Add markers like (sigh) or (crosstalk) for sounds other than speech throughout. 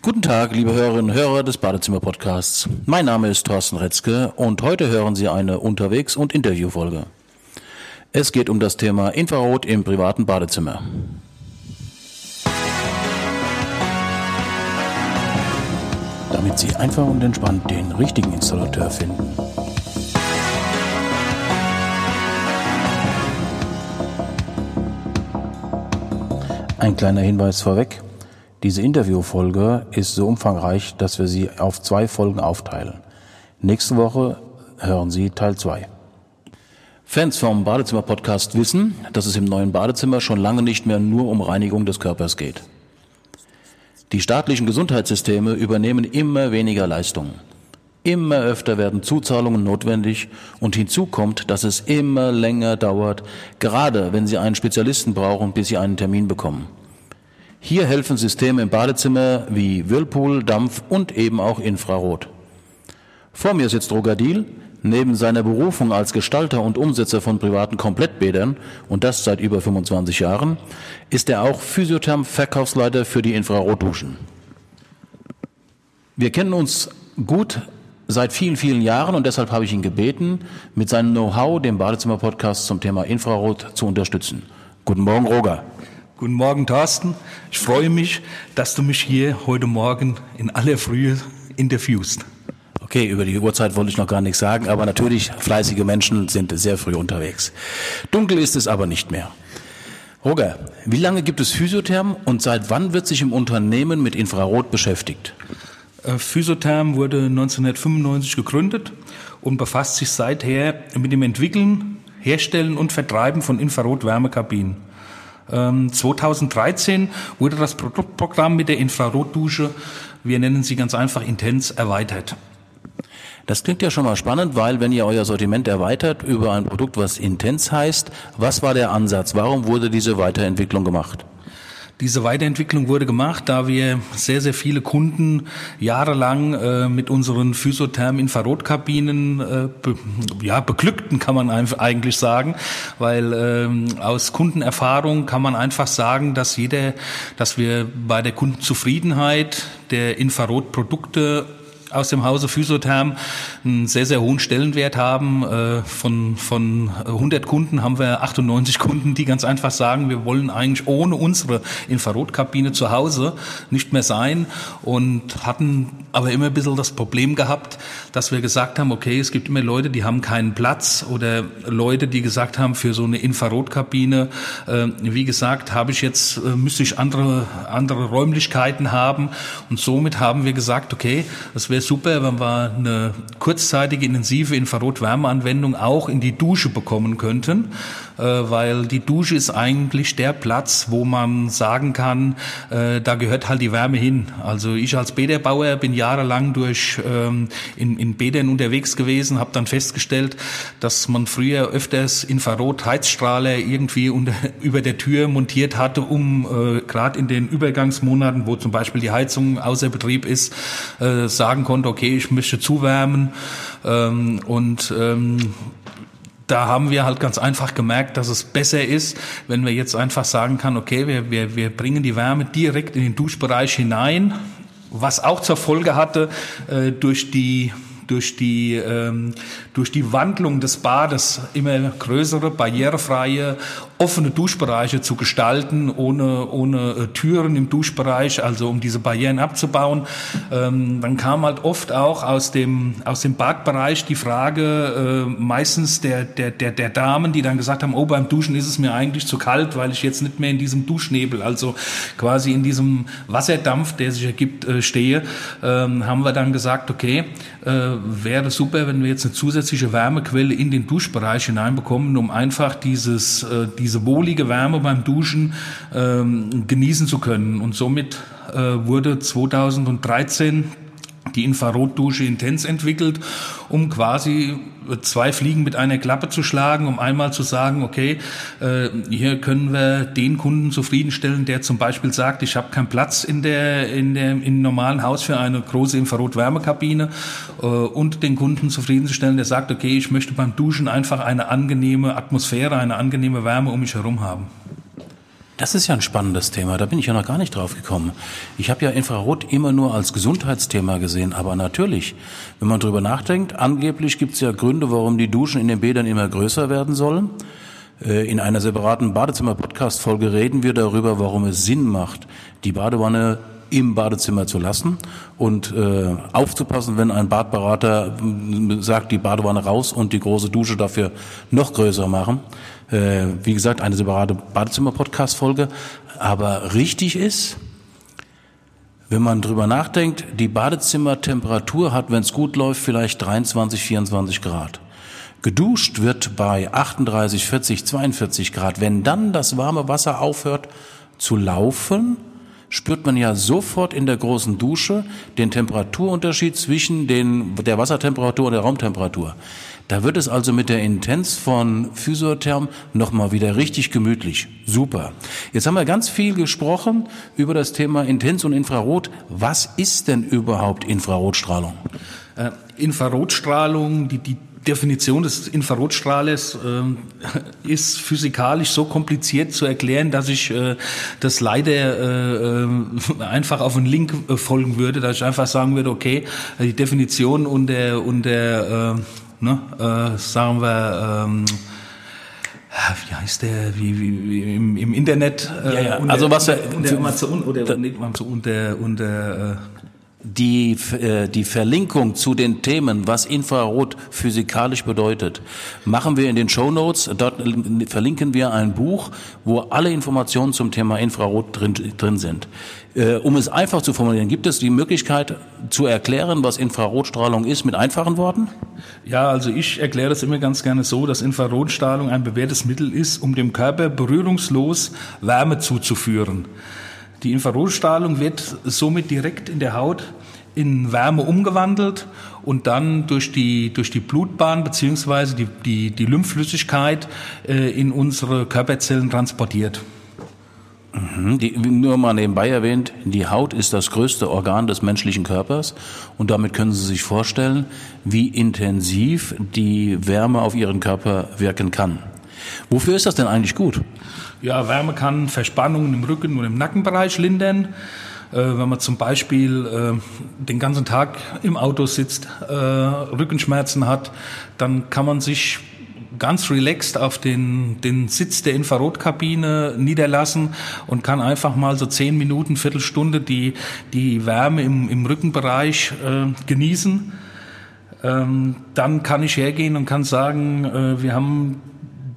Guten Tag, liebe Hörerinnen und Hörer des Badezimmer-Podcasts. Mein Name ist Thorsten Retzke und heute hören Sie eine Unterwegs- und Interviewfolge. Es geht um das Thema Infrarot im privaten Badezimmer. Damit Sie einfach und entspannt den richtigen Installateur finden. Ein kleiner Hinweis vorweg. Diese Interviewfolge ist so umfangreich, dass wir sie auf zwei Folgen aufteilen. Nächste Woche hören Sie Teil 2. Fans vom Badezimmer-Podcast wissen, dass es im neuen Badezimmer schon lange nicht mehr nur um Reinigung des Körpers geht. Die staatlichen Gesundheitssysteme übernehmen immer weniger Leistungen. Immer öfter werden Zuzahlungen notwendig und hinzu kommt, dass es immer länger dauert, gerade wenn Sie einen Spezialisten brauchen, bis Sie einen Termin bekommen. Hier helfen Systeme im Badezimmer wie Whirlpool, Dampf und eben auch Infrarot. Vor mir sitzt Rogadil. Neben seiner Berufung als Gestalter und Umsetzer von privaten Komplettbädern, und das seit über 25 Jahren, ist er auch Physiotherm-Verkaufsleiter für die Infrarotduschen. Wir kennen uns gut seit vielen, vielen Jahren und deshalb habe ich ihn gebeten, mit seinem Know-how den Badezimmer-Podcast zum Thema Infrarot zu unterstützen. Guten Morgen, Roger. Guten Morgen, Thorsten. Ich freue mich, dass du mich hier heute Morgen in aller Frühe interviewst. Okay, über die Uhrzeit wollte ich noch gar nichts sagen, aber natürlich, fleißige Menschen sind sehr früh unterwegs. Dunkel ist es aber nicht mehr. Roger, wie lange gibt es Physiotherm und seit wann wird sich im Unternehmen mit Infrarot beschäftigt? Äh, Physiotherm wurde 1995 gegründet und befasst sich seither mit dem Entwickeln, Herstellen und Vertreiben von Infrarot-Wärmekabinen. 2013 ähm, wurde das Produktprogramm mit der Infrarotdusche, wir nennen sie ganz einfach Intens, erweitert. Das klingt ja schon mal spannend, weil wenn ihr euer Sortiment erweitert über ein Produkt, was Intens heißt, was war der Ansatz? Warum wurde diese Weiterentwicklung gemacht? Diese Weiterentwicklung wurde gemacht, da wir sehr, sehr viele Kunden jahrelang äh, mit unseren Physiotherm-Infrarotkabinen äh, be, ja, beglückten, kann man eigentlich sagen, weil ähm, aus Kundenerfahrung kann man einfach sagen, dass jeder, dass wir bei der Kundenzufriedenheit der Infrarotprodukte aus dem Hause Physiotherm einen sehr, sehr hohen Stellenwert haben. Äh, von, von 100 Kunden haben wir 98 (laughs) Kunden, die ganz einfach sagen, wir wollen eigentlich ohne unsere Infrarotkabine zu Hause nicht mehr sein und hatten aber immer ein bisschen das Problem gehabt, dass wir gesagt haben, okay, es gibt immer Leute, die haben keinen Platz oder Leute, die gesagt haben, für so eine Infrarotkabine, äh, wie gesagt, habe ich jetzt, äh, müsste ich andere, andere Räumlichkeiten haben und somit haben wir gesagt, okay, das wäre super, wenn wir eine kurzzeitige intensive Infrarot-Wärmeanwendung auch in die Dusche bekommen könnten, äh, weil die Dusche ist eigentlich der Platz, wo man sagen kann, äh, da gehört halt die Wärme hin. Also ich als Bäderbauer bin jahrelang durch ähm, in, in Bädern unterwegs gewesen, habe dann festgestellt, dass man früher öfters Infrarot-Heizstrahler irgendwie unter, (laughs) über der Tür montiert hatte, um äh, gerade in den Übergangsmonaten, wo zum Beispiel die Heizung außer Betrieb ist, äh, sagen konnte, okay, ich möchte zuwärmen. Ähm, und ähm, da haben wir halt ganz einfach gemerkt, dass es besser ist, wenn wir jetzt einfach sagen kann, okay, wir, wir, wir bringen die Wärme direkt in den Duschbereich hinein, was auch zur Folge hatte, äh, durch die durch die, ähm, durch die Wandlung des Bades immer größere, barrierefreie, offene Duschbereiche zu gestalten, ohne, ohne äh, Türen im Duschbereich, also um diese Barrieren abzubauen. Ähm, dann kam halt oft auch aus dem, aus dem Badbereich die Frage, äh, meistens der, der, der, der Damen, die dann gesagt haben, oh, beim Duschen ist es mir eigentlich zu kalt, weil ich jetzt nicht mehr in diesem Duschnebel, also quasi in diesem Wasserdampf, der sich ergibt, äh, stehe, ähm, haben wir dann gesagt, okay, äh, wäre super, wenn wir jetzt eine zusätzliche Wärmequelle in den Duschbereich hineinbekommen, um einfach dieses, äh, diese wohlige Wärme beim Duschen ähm, genießen zu können. Und somit äh, wurde 2013 die Infrarotdusche Intens entwickelt, um quasi zwei Fliegen mit einer Klappe zu schlagen, um einmal zu sagen, okay, äh, hier können wir den Kunden zufriedenstellen, der zum Beispiel sagt, ich habe keinen Platz in der in der im normalen Haus für eine große Infrarot-Wärmekabine äh, und den Kunden zufriedenzustellen, der sagt, okay, ich möchte beim Duschen einfach eine angenehme Atmosphäre, eine angenehme Wärme um mich herum haben. Das ist ja ein spannendes Thema, da bin ich ja noch gar nicht drauf gekommen. Ich habe ja Infrarot immer nur als Gesundheitsthema gesehen, aber natürlich, wenn man drüber nachdenkt, angeblich gibt es ja Gründe, warum die Duschen in den Bädern immer größer werden sollen. Äh, in einer separaten Badezimmer-Podcast-Folge reden wir darüber, warum es Sinn macht, die Badewanne im Badezimmer zu lassen und äh, aufzupassen, wenn ein Badberater äh, sagt, die Badewanne raus und die große Dusche dafür noch größer machen. Äh, wie gesagt, eine separate Badezimmer-Podcast-Folge. Aber richtig ist, wenn man drüber nachdenkt, die Badezimmertemperatur hat, wenn es gut läuft, vielleicht 23, 24 Grad. Geduscht wird bei 38, 40, 42 Grad. Wenn dann das warme Wasser aufhört zu laufen, spürt man ja sofort in der großen Dusche den Temperaturunterschied zwischen den, der Wassertemperatur und der Raumtemperatur. Da wird es also mit der Intens von Physiotherm nochmal wieder richtig gemütlich. Super. Jetzt haben wir ganz viel gesprochen über das Thema Intens und Infrarot. Was ist denn überhaupt Infrarotstrahlung? Äh, Infrarotstrahlung, die, die Definition des Infrarotstrahles äh, (laughs) ist physikalisch so kompliziert zu erklären, dass ich äh, das leider äh, äh (laughs) einfach auf einen Link äh, folgen würde, dass ich einfach sagen würde, okay, die Definition und der und der äh, ne, äh, sagen wir ähm, wie heißt der, wie, wie, wie im, im Internet? Äh, ja, ja. Also was er unter Amazon oder nicht Amazon unter unter äh, die, äh, die Verlinkung zu den Themen, was Infrarot physikalisch bedeutet, machen wir in den Show Notes. Dort verlinken wir ein Buch, wo alle Informationen zum Thema Infrarot drin, drin sind. Äh, um es einfach zu formulieren, gibt es die Möglichkeit zu erklären, was Infrarotstrahlung ist, mit einfachen Worten? Ja, also ich erkläre das immer ganz gerne so, dass Infrarotstrahlung ein bewährtes Mittel ist, um dem Körper berührungslos Wärme zuzuführen. Die Infrarotstrahlung wird somit direkt in der Haut in Wärme umgewandelt und dann durch die, durch die Blutbahn beziehungsweise die, die, die Lymphflüssigkeit äh, in unsere Körperzellen transportiert. Mhm. Die, nur mal nebenbei erwähnt, die Haut ist das größte Organ des menschlichen Körpers und damit können Sie sich vorstellen, wie intensiv die Wärme auf Ihren Körper wirken kann. Wofür ist das denn eigentlich gut? Ja, Wärme kann Verspannungen im Rücken und im Nackenbereich lindern. Äh, wenn man zum Beispiel äh, den ganzen Tag im Auto sitzt, äh, Rückenschmerzen hat, dann kann man sich ganz relaxed auf den, den Sitz der Infrarotkabine niederlassen und kann einfach mal so zehn Minuten, Viertelstunde die, die Wärme im, im Rückenbereich äh, genießen. Ähm, dann kann ich hergehen und kann sagen, äh, wir haben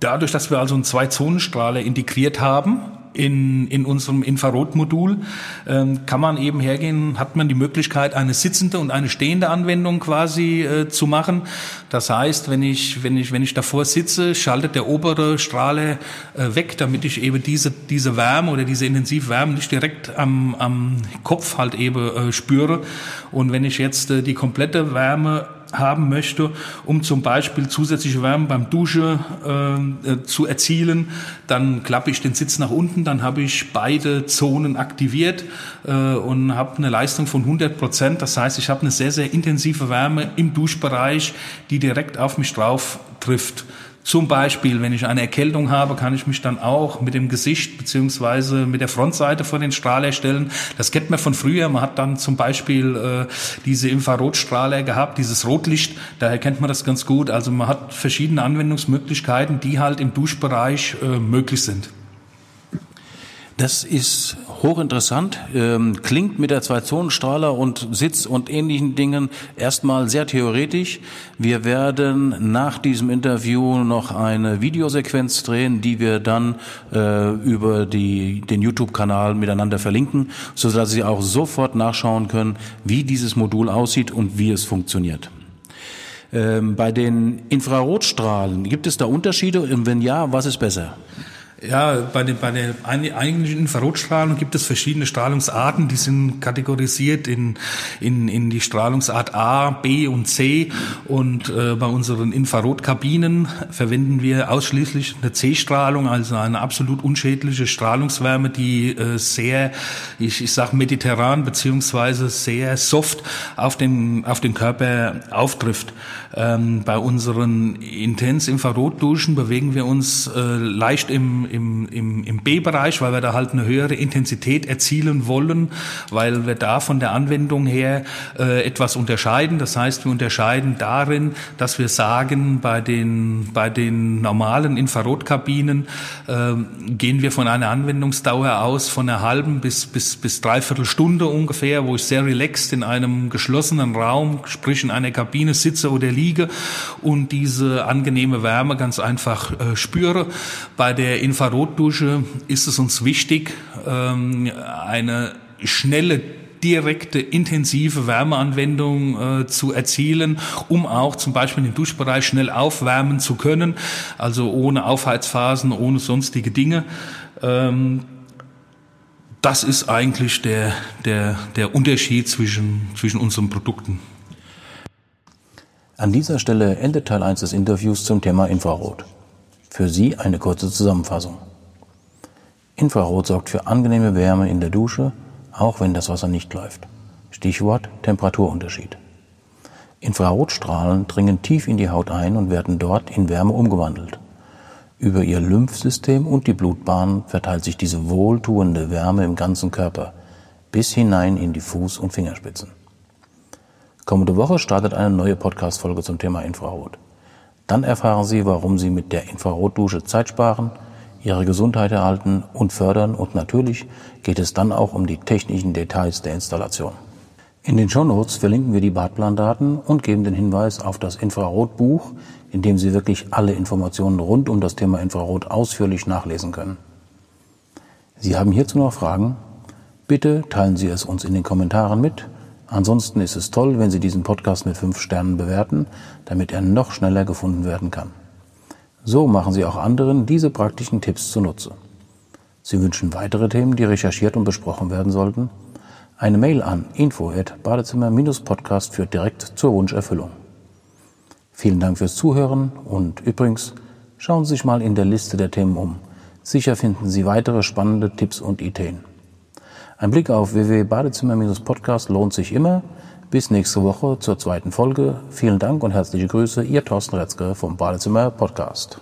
dadurch, dass wir also einen Zwei-Zonen-Strahler integriert haben, in, in unserem Infrarotmodul ähm, kann man eben hergehen, hat man die Möglichkeit, eine sitzende und eine stehende Anwendung quasi äh, zu machen. Das heißt, wenn ich, wenn ich, wenn ich davor sitze, schaltet der obere Strahler äh, weg, damit ich eben diese, diese Wärme oder diese intensive Wärme nicht direkt am, am Kopf halt eben äh, spüre. Und wenn ich jetzt äh, die komplette Wärme haben möchte, um zum Beispiel zusätzliche Wärme beim Dusche äh, äh, zu erzielen, dann klappe ich den Sitz nach unten, dann habe ich beide Zonen aktiviert äh, und habe eine Leistung von 100 Prozent. Das heißt, ich habe eine sehr, sehr intensive Wärme im Duschbereich, die direkt auf mich drauf trifft. Zum Beispiel, wenn ich eine Erkältung habe, kann ich mich dann auch mit dem Gesicht beziehungsweise mit der Frontseite vor den Strahler stellen. Das kennt man von früher. Man hat dann zum Beispiel äh, diese Infrarotstrahler gehabt, dieses Rotlicht. Daher kennt man das ganz gut. Also man hat verschiedene Anwendungsmöglichkeiten, die halt im Duschbereich äh, möglich sind. Das ist hochinteressant, ähm, klingt mit der Zwei-Zonen-Strahler und Sitz und ähnlichen Dingen erstmal sehr theoretisch. Wir werden nach diesem Interview noch eine Videosequenz drehen, die wir dann äh, über die, den YouTube-Kanal miteinander verlinken, so dass Sie auch sofort nachschauen können, wie dieses Modul aussieht und wie es funktioniert. Ähm, bei den Infrarotstrahlen, gibt es da Unterschiede? Und wenn ja, was ist besser? Ja, bei, den, bei der eigentlichen Infrarotstrahlung gibt es verschiedene Strahlungsarten, die sind kategorisiert in, in, in die Strahlungsart A, B und C. Und äh, bei unseren Infrarotkabinen verwenden wir ausschließlich eine C-Strahlung, also eine absolut unschädliche Strahlungswärme, die äh, sehr, ich, ich sag mediterran beziehungsweise sehr soft auf den, auf den Körper auftrifft. Ähm, bei unseren Intens-Infrarotduschen bewegen wir uns äh, leicht im im, im, im B-Bereich, weil wir da halt eine höhere Intensität erzielen wollen, weil wir da von der Anwendung her äh, etwas unterscheiden. Das heißt, wir unterscheiden darin, dass wir sagen, bei den, bei den normalen Infrarotkabinen äh, gehen wir von einer Anwendungsdauer aus von einer halben bis, bis, bis dreiviertel Stunde ungefähr, wo ich sehr relaxed in einem geschlossenen Raum, sprich in einer Kabine sitze oder liege und diese angenehme Wärme ganz einfach äh, spüre. Bei der Infrarotdusche ist es uns wichtig, ähm, eine schnelle direkte, intensive Wärmeanwendung äh, zu erzielen, um auch zum Beispiel den Duschbereich schnell aufwärmen zu können, also ohne Aufheizphasen, ohne sonstige Dinge. Ähm, das ist eigentlich der, der, der Unterschied zwischen, zwischen unseren Produkten. An dieser Stelle endet Teil 1 des Interviews zum Thema Infrarot. Für Sie eine kurze Zusammenfassung. Infrarot sorgt für angenehme Wärme in der Dusche, auch wenn das Wasser nicht läuft. Stichwort Temperaturunterschied. Infrarotstrahlen dringen tief in die Haut ein und werden dort in Wärme umgewandelt. Über ihr Lymphsystem und die Blutbahn verteilt sich diese wohltuende Wärme im ganzen Körper bis hinein in die Fuß- und Fingerspitzen. Kommende Woche startet eine neue Podcast-Folge zum Thema Infrarot. Dann erfahren Sie, warum Sie mit der Infrarotdusche Zeit sparen, Ihre Gesundheit erhalten und fördern und natürlich geht es dann auch um die technischen Details der Installation. In den Shownotes verlinken wir die Badplandaten und geben den Hinweis auf das Infrarotbuch, in dem Sie wirklich alle Informationen rund um das Thema Infrarot ausführlich nachlesen können. Sie haben hierzu noch Fragen? Bitte teilen Sie es uns in den Kommentaren mit. Ansonsten ist es toll, wenn Sie diesen Podcast mit fünf Sternen bewerten, damit er noch schneller gefunden werden kann. So machen Sie auch anderen diese praktischen Tipps zunutze. Sie wünschen weitere Themen, die recherchiert und besprochen werden sollten? Eine Mail an info@badezimmer-podcast führt direkt zur Wunscherfüllung. Vielen Dank fürs Zuhören und übrigens schauen Sie sich mal in der Liste der Themen um. Sicher finden Sie weitere spannende Tipps und Ideen. Ein Blick auf www.badezimmer-podcast lohnt sich immer. Bis nächste Woche zur zweiten Folge. Vielen Dank und herzliche Grüße, Ihr Thorsten Retzke vom Badezimmer Podcast.